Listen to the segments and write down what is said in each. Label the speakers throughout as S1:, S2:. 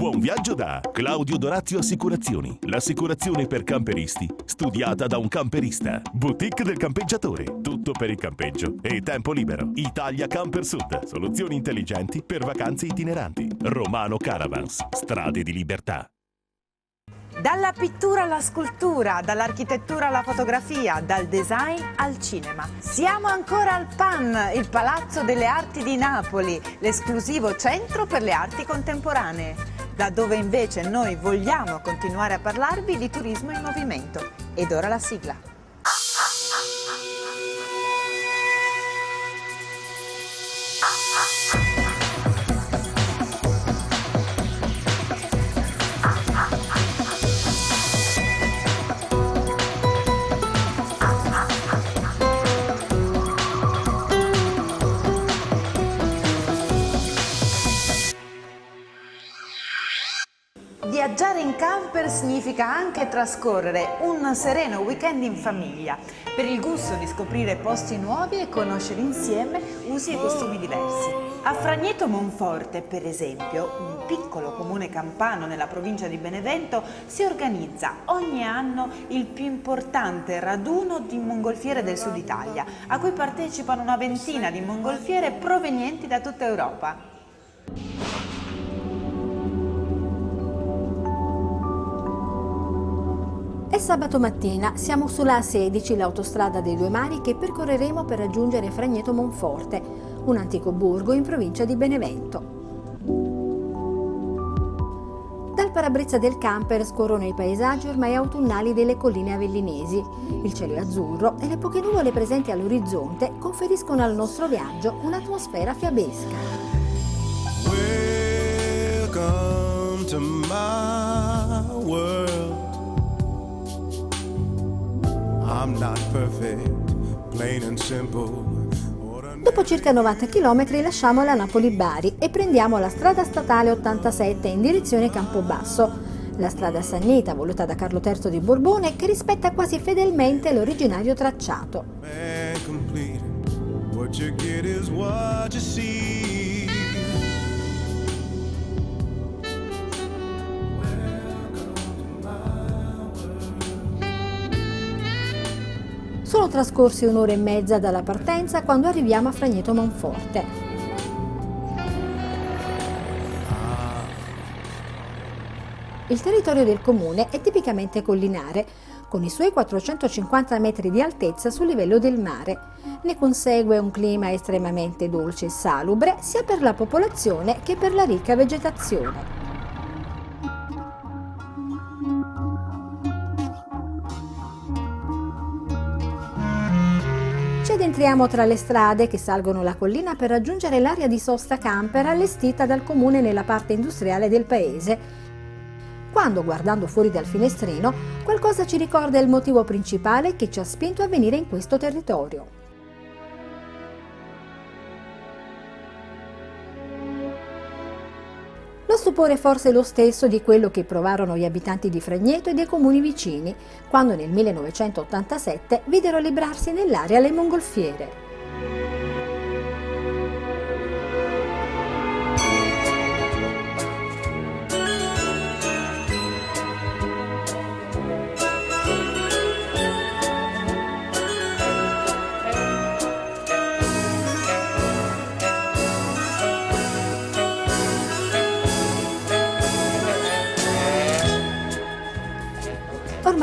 S1: Buon viaggio da Claudio Dorazio Assicurazioni. L'assicurazione per camperisti, studiata da un camperista. Boutique del campeggiatore. Tutto per il campeggio e tempo libero. Italia Camper Sud. Soluzioni intelligenti per vacanze itineranti. Romano Caravans. Strade di libertà.
S2: Dalla pittura alla scultura, dall'architettura alla fotografia, dal design al cinema. Siamo ancora al PAN, il Palazzo delle Arti di Napoli, l'esclusivo centro per le arti contemporanee, da dove invece noi vogliamo continuare a parlarvi di turismo in movimento. Ed ora la sigla. Significa anche trascorrere un sereno weekend in famiglia, per il gusto di scoprire posti nuovi e conoscere insieme usi e costumi diversi. A Fragneto Monforte, per esempio, un piccolo comune campano nella provincia di Benevento, si organizza ogni anno il più importante raduno di mongolfiere del sud Italia, a cui partecipano una ventina di mongolfiere provenienti da tutta Europa.
S3: Sabato mattina, siamo sulla A16, l'autostrada dei due mari che percorreremo per raggiungere Fragneto Monforte, un antico borgo in provincia di Benevento. Dal parabrezza del camper scorrono i paesaggi ormai autunnali delle colline avellinesi. Il cielo è azzurro e le poche nuvole presenti all'orizzonte conferiscono al nostro viaggio un'atmosfera fiabesca. Welcome to my world. Dopo circa 90 km lasciamo la Napoli-Bari e prendiamo la strada statale 87 in direzione Campobasso, la strada sannita voluta da Carlo III di Borbone che rispetta quasi fedelmente l'originario tracciato. Trascorsi un'ora e mezza dalla partenza quando arriviamo a Fragneto Monforte. Il territorio del comune è tipicamente collinare, con i suoi 450 metri di altezza sul livello del mare. Ne consegue un clima estremamente dolce e salubre sia per la popolazione che per la ricca vegetazione. Ci addentriamo tra le strade che salgono la collina per raggiungere l'area di sosta camper allestita dal comune nella parte industriale del paese. Quando, guardando fuori dal finestrino, qualcosa ci ricorda il motivo principale che ci ha spinto a venire in questo territorio. Lo stupore forse è lo stesso di quello che provarono gli abitanti di Fregneto e dei comuni vicini, quando nel 1987 videro librarsi nell'area le mongolfiere.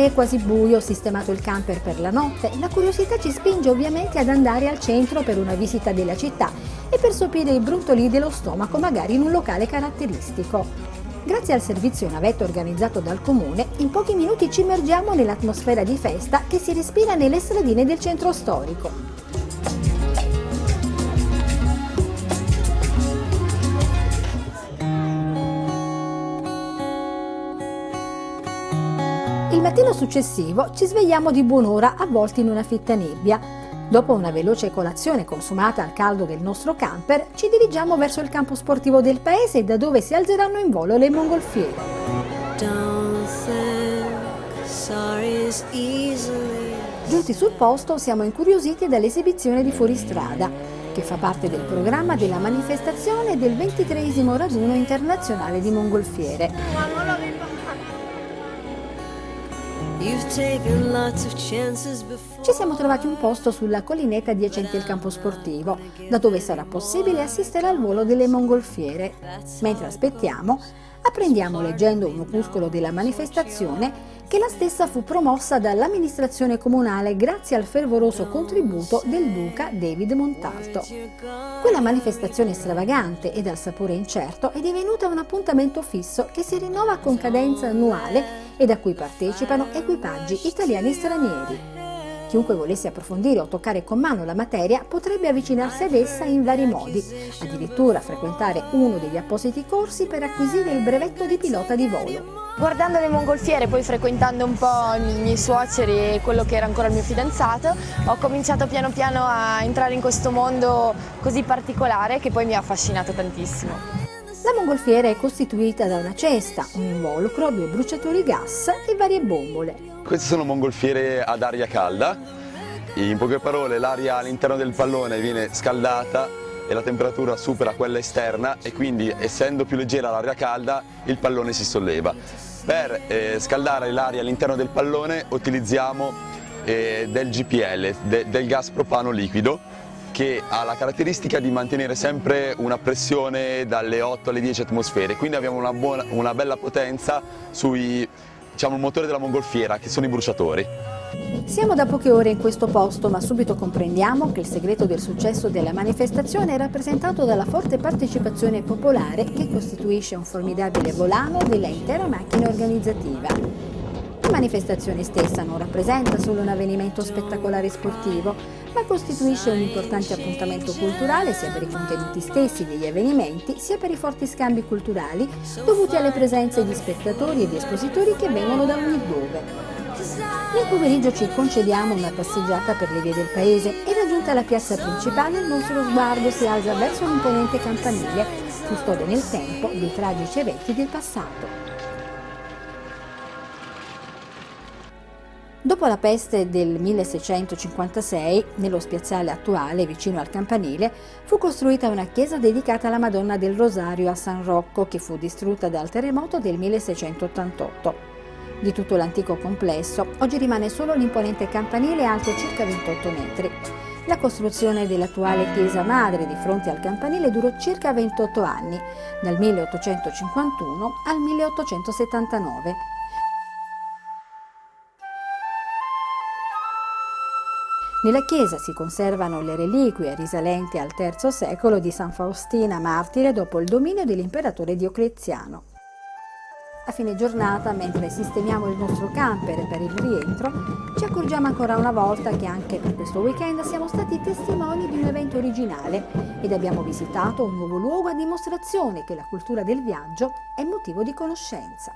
S3: Ormai è quasi buio, sistemato il camper per la notte, la curiosità ci spinge ovviamente ad andare al centro per una visita della città e per sopire i brontoli dello stomaco magari in un locale caratteristico. Grazie al servizio navetto organizzato dal comune, in pochi minuti ci immergiamo nell'atmosfera di festa che si respira nelle stradine del centro storico. Mattino successivo ci svegliamo di buon'ora avvolti in una fitta nebbia. Dopo una veloce colazione consumata al caldo del nostro camper, ci dirigiamo verso il campo sportivo del paese da dove si alzeranno in volo le mongolfiere. Giunti sul posto siamo incuriositi dall'esibizione di fuoristrada, che fa parte del programma della manifestazione del 23 raduno internazionale di mongolfiere. Ci siamo trovati un posto sulla collinetta adiacente al campo sportivo, da dove sarà possibile assistere al volo delle mongolfiere. Mentre aspettiamo, apprendiamo leggendo un opuscolo della manifestazione che la stessa fu promossa dall'amministrazione comunale grazie al fervoroso contributo del duca David Montalto. Quella manifestazione stravagante e dal sapore incerto è divenuta un appuntamento fisso che si rinnova con cadenza annuale e a cui partecipano equipaggi italiani e stranieri. Chiunque volesse approfondire o toccare con mano la materia potrebbe avvicinarsi ad essa in vari modi, addirittura frequentare uno degli appositi corsi per acquisire il brevetto di pilota di volo.
S4: Guardando le mongolfiere, poi frequentando un po' i miei suoceri e quello che era ancora il mio fidanzato, ho cominciato piano piano a entrare in questo mondo così particolare che poi mi ha affascinato tantissimo.
S3: La mongolfiera è costituita da una cesta, un involucro, due bruciatori gas e varie bombole.
S5: Queste sono mongolfiere ad aria calda, in poche parole l'aria all'interno del pallone viene scaldata e la temperatura supera quella esterna e quindi essendo più leggera l'aria calda il pallone si solleva. Per eh, scaldare l'aria all'interno del pallone utilizziamo eh, del GPL, de, del gas propano liquido che ha la caratteristica di mantenere sempre una pressione dalle 8 alle 10 atmosfere, quindi abbiamo una, buona, una bella potenza sui diciamo, il motore della mongolfiera, che sono i bruciatori.
S3: Siamo da poche ore in questo posto, ma subito comprendiamo che il segreto del successo della manifestazione è rappresentato dalla forte partecipazione popolare che costituisce un formidabile volano della intera macchina organizzativa. Manifestazione stessa non rappresenta solo un avvenimento spettacolare sportivo, ma costituisce un importante appuntamento culturale sia per i contenuti stessi degli avvenimenti, sia per i forti scambi culturali dovuti alle presenze di spettatori e di espositori che vengono da ogni dove. Nel pomeriggio ci concediamo una passeggiata per le vie del paese e raggiunta la piazza principale il nostro sguardo si alza verso l'imponente campanile, custode nel tempo dei tragici eventi del passato. Dopo la peste del 1656, nello spiazzale attuale, vicino al campanile, fu costruita una chiesa dedicata alla Madonna del Rosario a San Rocco, che fu distrutta dal terremoto del 1688. Di tutto l'antico complesso, oggi rimane solo l'imponente campanile alto circa 28 metri. La costruzione dell'attuale chiesa madre di fronte al campanile durò circa 28 anni, dal 1851 al 1879 Nella chiesa si conservano le reliquie risalenti al III secolo di San Faustina martire dopo il dominio dell'imperatore Diocleziano. A fine giornata, mentre sistemiamo il nostro camper per il rientro, ci accorgiamo ancora una volta che anche per questo weekend siamo stati testimoni di un evento originale ed abbiamo visitato un nuovo luogo a dimostrazione che la cultura del viaggio è motivo di conoscenza.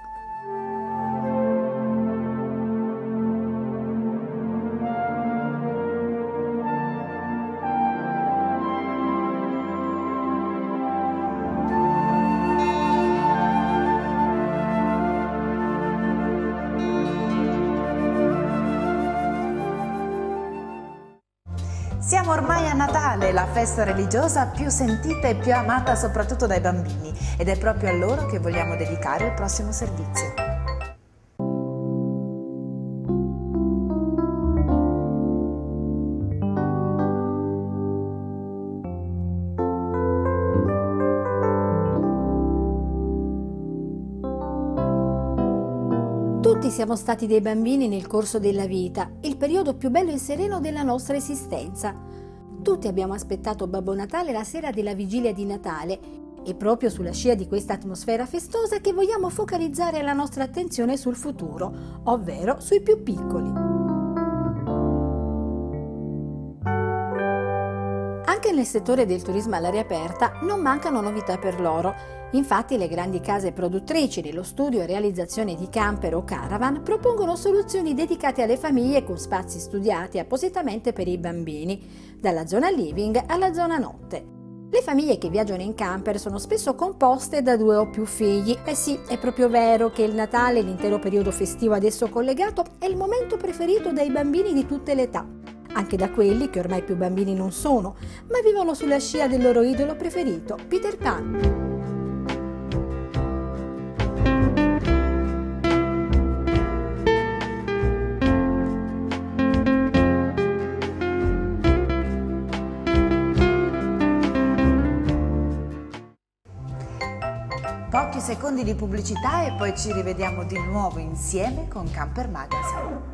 S2: Siamo ormai a Natale, la festa religiosa più sentita e più amata soprattutto dai bambini ed è proprio a loro che vogliamo dedicare il prossimo servizio.
S3: Siamo stati dei bambini nel corso della vita, il periodo più bello e sereno della nostra esistenza. Tutti abbiamo aspettato Babbo Natale la sera della vigilia di Natale e proprio sulla scia di questa atmosfera festosa che vogliamo focalizzare la nostra attenzione sul futuro, ovvero sui più piccoli. Anche nel settore del turismo all'aria aperta non mancano novità per loro. Infatti le grandi case produttrici dello studio e realizzazione di camper o caravan propongono soluzioni dedicate alle famiglie con spazi studiati appositamente per i bambini, dalla zona living alla zona notte. Le famiglie che viaggiano in camper sono spesso composte da due o più figli. Eh sì, è proprio vero che il Natale, l'intero periodo festivo ad esso collegato, è il momento preferito dai bambini di tutte le età. Anche da quelli che ormai più bambini non sono, ma vivono sulla scia del loro idolo preferito, Peter Pan.
S2: Pochi secondi di pubblicità e poi ci rivediamo di nuovo insieme con Camper Magazine.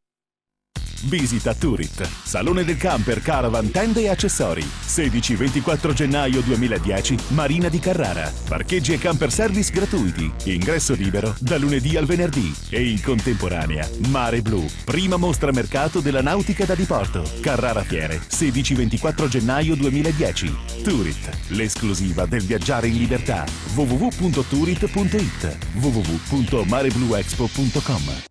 S1: Visita Turit, Salone del Camper, Caravan, Tende e Accessori. 16-24 gennaio 2010, Marina di Carrara. Parcheggi e camper service gratuiti. Ingresso libero da lunedì al venerdì. E in contemporanea, Mare Blu, prima mostra mercato della nautica da diporto. Carrara Fiere, 16-24 gennaio 2010. Turit, l'esclusiva del viaggiare in libertà. www.turit.it www.marebluexpo.com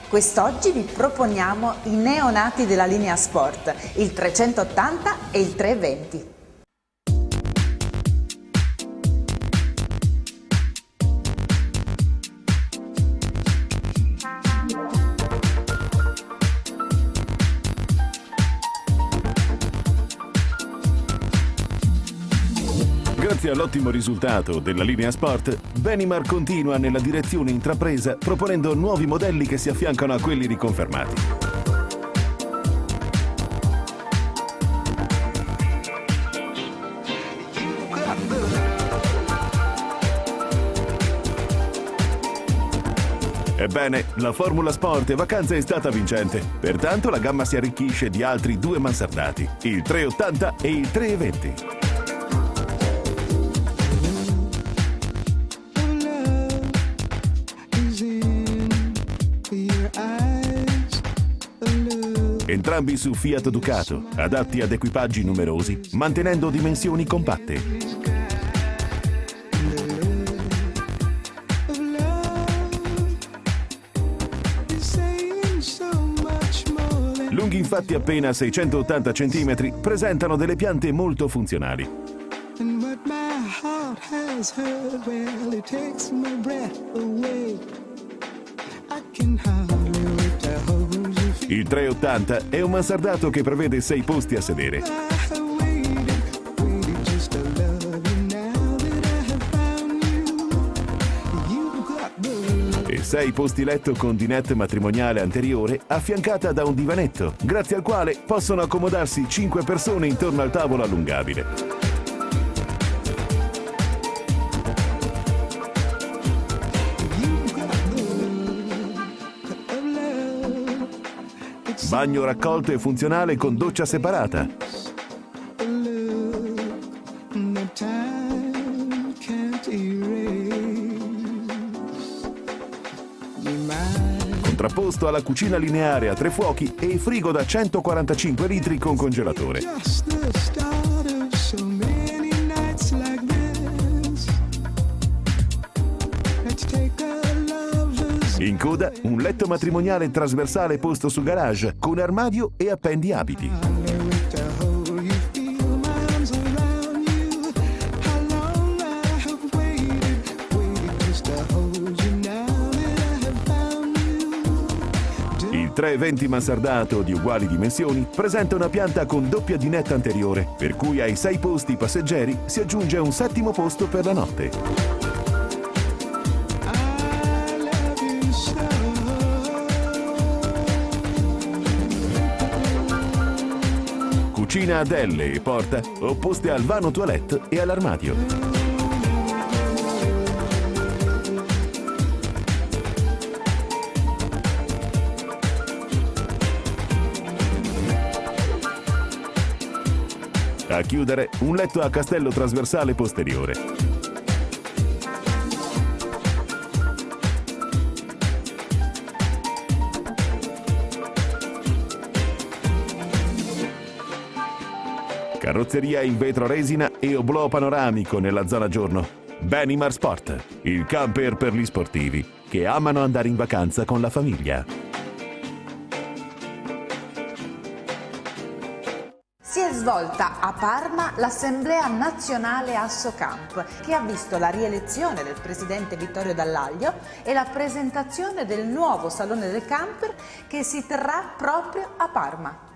S2: Quest'oggi vi proponiamo i neonati della linea Sport, il 380 e il 320.
S1: Grazie all'ottimo risultato della linea Sport, Benimar continua nella direzione intrapresa proponendo nuovi modelli che si affiancano a quelli riconfermati. Ebbene, la Formula Sport e Vacanza è stata vincente, pertanto la gamma si arricchisce di altri due mansardati, il 380 e il 320. entrambi su Fiat Ducato, adatti ad equipaggi numerosi, mantenendo dimensioni compatte. lunghi infatti appena 680 cm, presentano delle piante molto funzionali. And heard, well, it takes my breath away. Il 380 è un mansardato che prevede 6 posti a sedere. E 6 posti letto con dinette matrimoniale anteriore affiancata da un divanetto, grazie al quale possono accomodarsi 5 persone intorno al tavolo allungabile. Bagno raccolto e funzionale con doccia separata. Contrapposto alla cucina lineare a tre fuochi e frigo da 145 litri con congelatore. Coda un letto matrimoniale trasversale posto sul garage con armadio e appendi abiti. Il 320 mansardato di uguali dimensioni presenta una pianta con doppia dinetta anteriore, per cui ai sei posti passeggeri si aggiunge un settimo posto per la notte. Cucina ad L e porta opposte al vano toilette e all'armadio. A chiudere un letto a castello trasversale posteriore. Carrozzeria in vetro resina e oblò panoramico nella zona giorno. Benimar Sport, il camper per gli sportivi che amano andare in vacanza con la famiglia.
S2: Si è svolta a Parma l'Assemblea Nazionale Assocamp, che ha visto la rielezione del presidente Vittorio Dallaglio e la presentazione del nuovo Salone del Camper che si terrà proprio a Parma.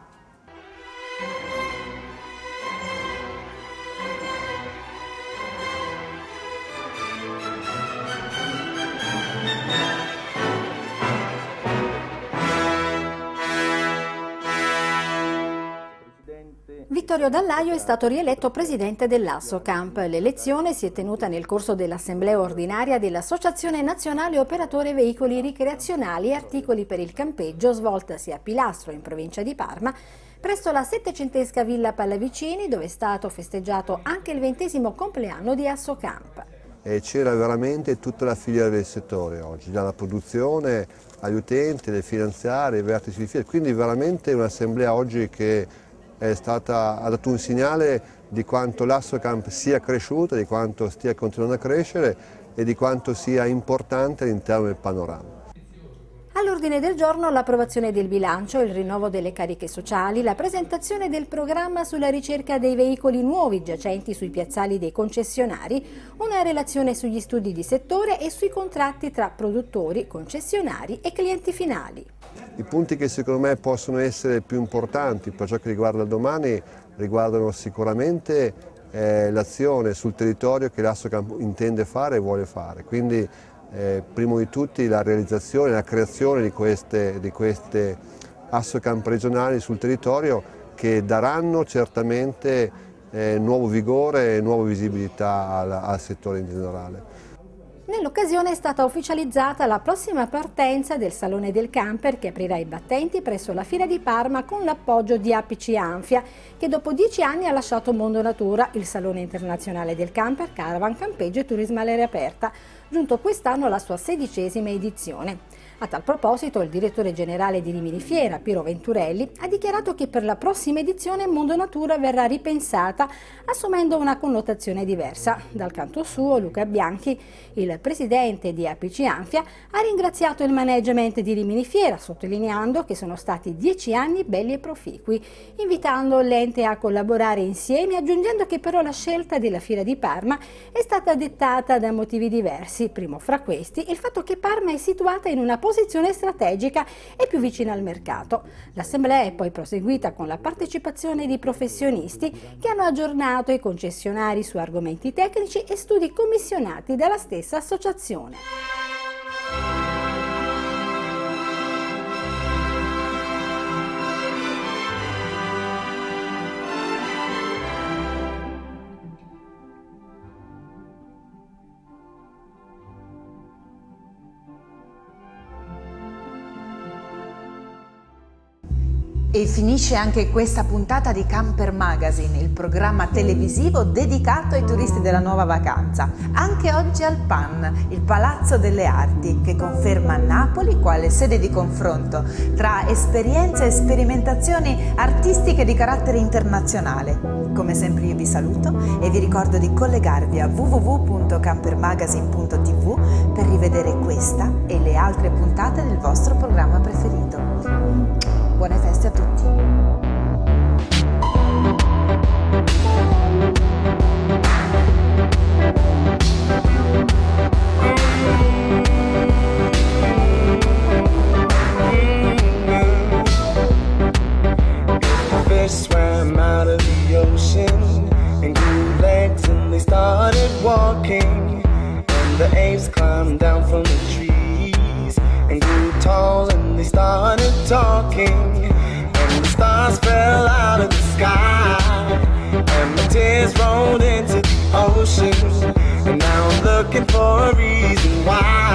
S3: Vittorio Dallaio è stato rieletto presidente dell'Assocamp. L'elezione si è tenuta nel corso dell'assemblea ordinaria dell'Associazione Nazionale Operatori Veicoli Ricreazionali e Articoli per il Campeggio, svoltasi a Pilastro in provincia di Parma, presso la settecentesca Villa Pallavicini, dove è stato festeggiato anche il ventesimo compleanno di Assocamp.
S6: C'era veramente tutta la filiera del settore oggi, dalla produzione agli utenti, le finanziarie, i vertici di filiera, quindi veramente un'assemblea oggi che stata, ha dato un segnale di quanto l'Assocamp sia cresciuta, di quanto stia continuando a crescere e di quanto sia importante all'interno del panorama.
S3: All'ordine del giorno l'approvazione del bilancio, il rinnovo delle cariche sociali, la presentazione del programma sulla ricerca dei veicoli nuovi giacenti sui piazzali dei concessionari, una relazione sugli studi di settore e sui contratti tra produttori, concessionari e clienti finali.
S6: I punti che secondo me possono essere più importanti per ciò che riguarda domani riguardano sicuramente eh, l'azione sul territorio che l'Assocamp intende fare e vuole fare. Quindi eh, primo di tutti la realizzazione, la creazione di queste, di queste Assocamp regionali sul territorio che daranno certamente eh, nuovo vigore e nuova visibilità al, al settore in generale.
S3: Nell'occasione è stata ufficializzata la prossima partenza del Salone del Camper che aprirà i battenti presso la Fiera di Parma con l'appoggio di Apici Anfia che dopo dieci anni ha lasciato Mondo Natura, il Salone Internazionale del Camper, Caravan, Campeggio e Turismo all'aria aperta, giunto quest'anno alla sua sedicesima edizione. A tal proposito, il direttore generale di Rimini Fiera, Piero Venturelli, ha dichiarato che per la prossima edizione Mondo Natura verrà ripensata assumendo una connotazione diversa. Dal canto suo, Luca Bianchi, il presidente di APC Anfia, ha ringraziato il management di Rimini Fiera, sottolineando che sono stati dieci anni belli e proficui, invitando l'ente a collaborare insieme, aggiungendo che però la scelta della Fiera di Parma è stata dettata da motivi diversi, primo fra questi il fatto che Parma è situata in una posizione strategica e più vicina al mercato. L'assemblea è poi proseguita con la partecipazione di professionisti che hanno aggiornato i concessionari su argomenti tecnici e studi commissionati dalla stessa associazione.
S2: E finisce anche questa puntata di Camper Magazine, il programma televisivo dedicato ai turisti della nuova vacanza. Anche oggi al PAN, il Palazzo delle Arti, che conferma Napoli quale sede di confronto tra esperienze e sperimentazioni artistiche di carattere internazionale. Come sempre io vi saluto e vi ricordo di collegarvi a www.campermagazine.tv per rivedere questa e le altre puntate del vostro programma preferito. Buone feste a tutti!
S7: swam out of the ocean and grew legs and they started walking. And the apes climbed down from the trees and grew tall and they started talking. And the stars fell out of the sky and the tears rolled into the ocean. And now I'm looking for a reason why